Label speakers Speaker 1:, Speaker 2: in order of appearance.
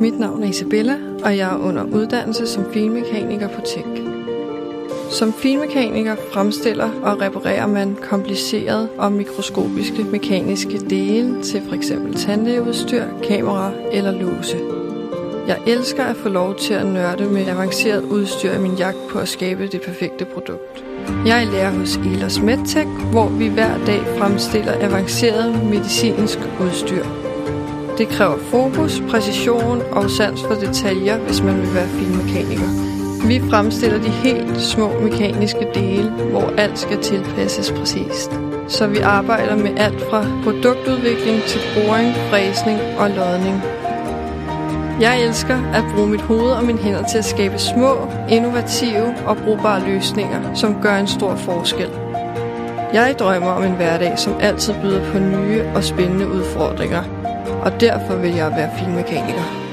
Speaker 1: Mit navn er Isabella, og jeg er under uddannelse som finmekaniker på Tech. Som finmekaniker fremstiller og reparerer man komplicerede og mikroskopiske mekaniske dele til f.eks. tandlægeudstyr, kamera eller låse. Jeg elsker at få lov til at nørde med avanceret udstyr i min jagt på at skabe det perfekte produkt. Jeg er lærer hos Ehlers MedTech, hvor vi hver dag fremstiller avanceret medicinsk udstyr. Det kræver fokus, præcision og sans for detaljer, hvis man vil være finmekaniker. Vi fremstiller de helt små mekaniske dele, hvor alt skal tilpasses præcist. Så vi arbejder med alt fra produktudvikling til boring, fræsning og lodning. Jeg elsker at bruge mit hoved og mine hænder til at skabe små, innovative og brugbare løsninger, som gør en stor forskel. Jeg drømmer om en hverdag, som altid byder på nye og spændende udfordringer, og derfor vil jeg være finmekaniker.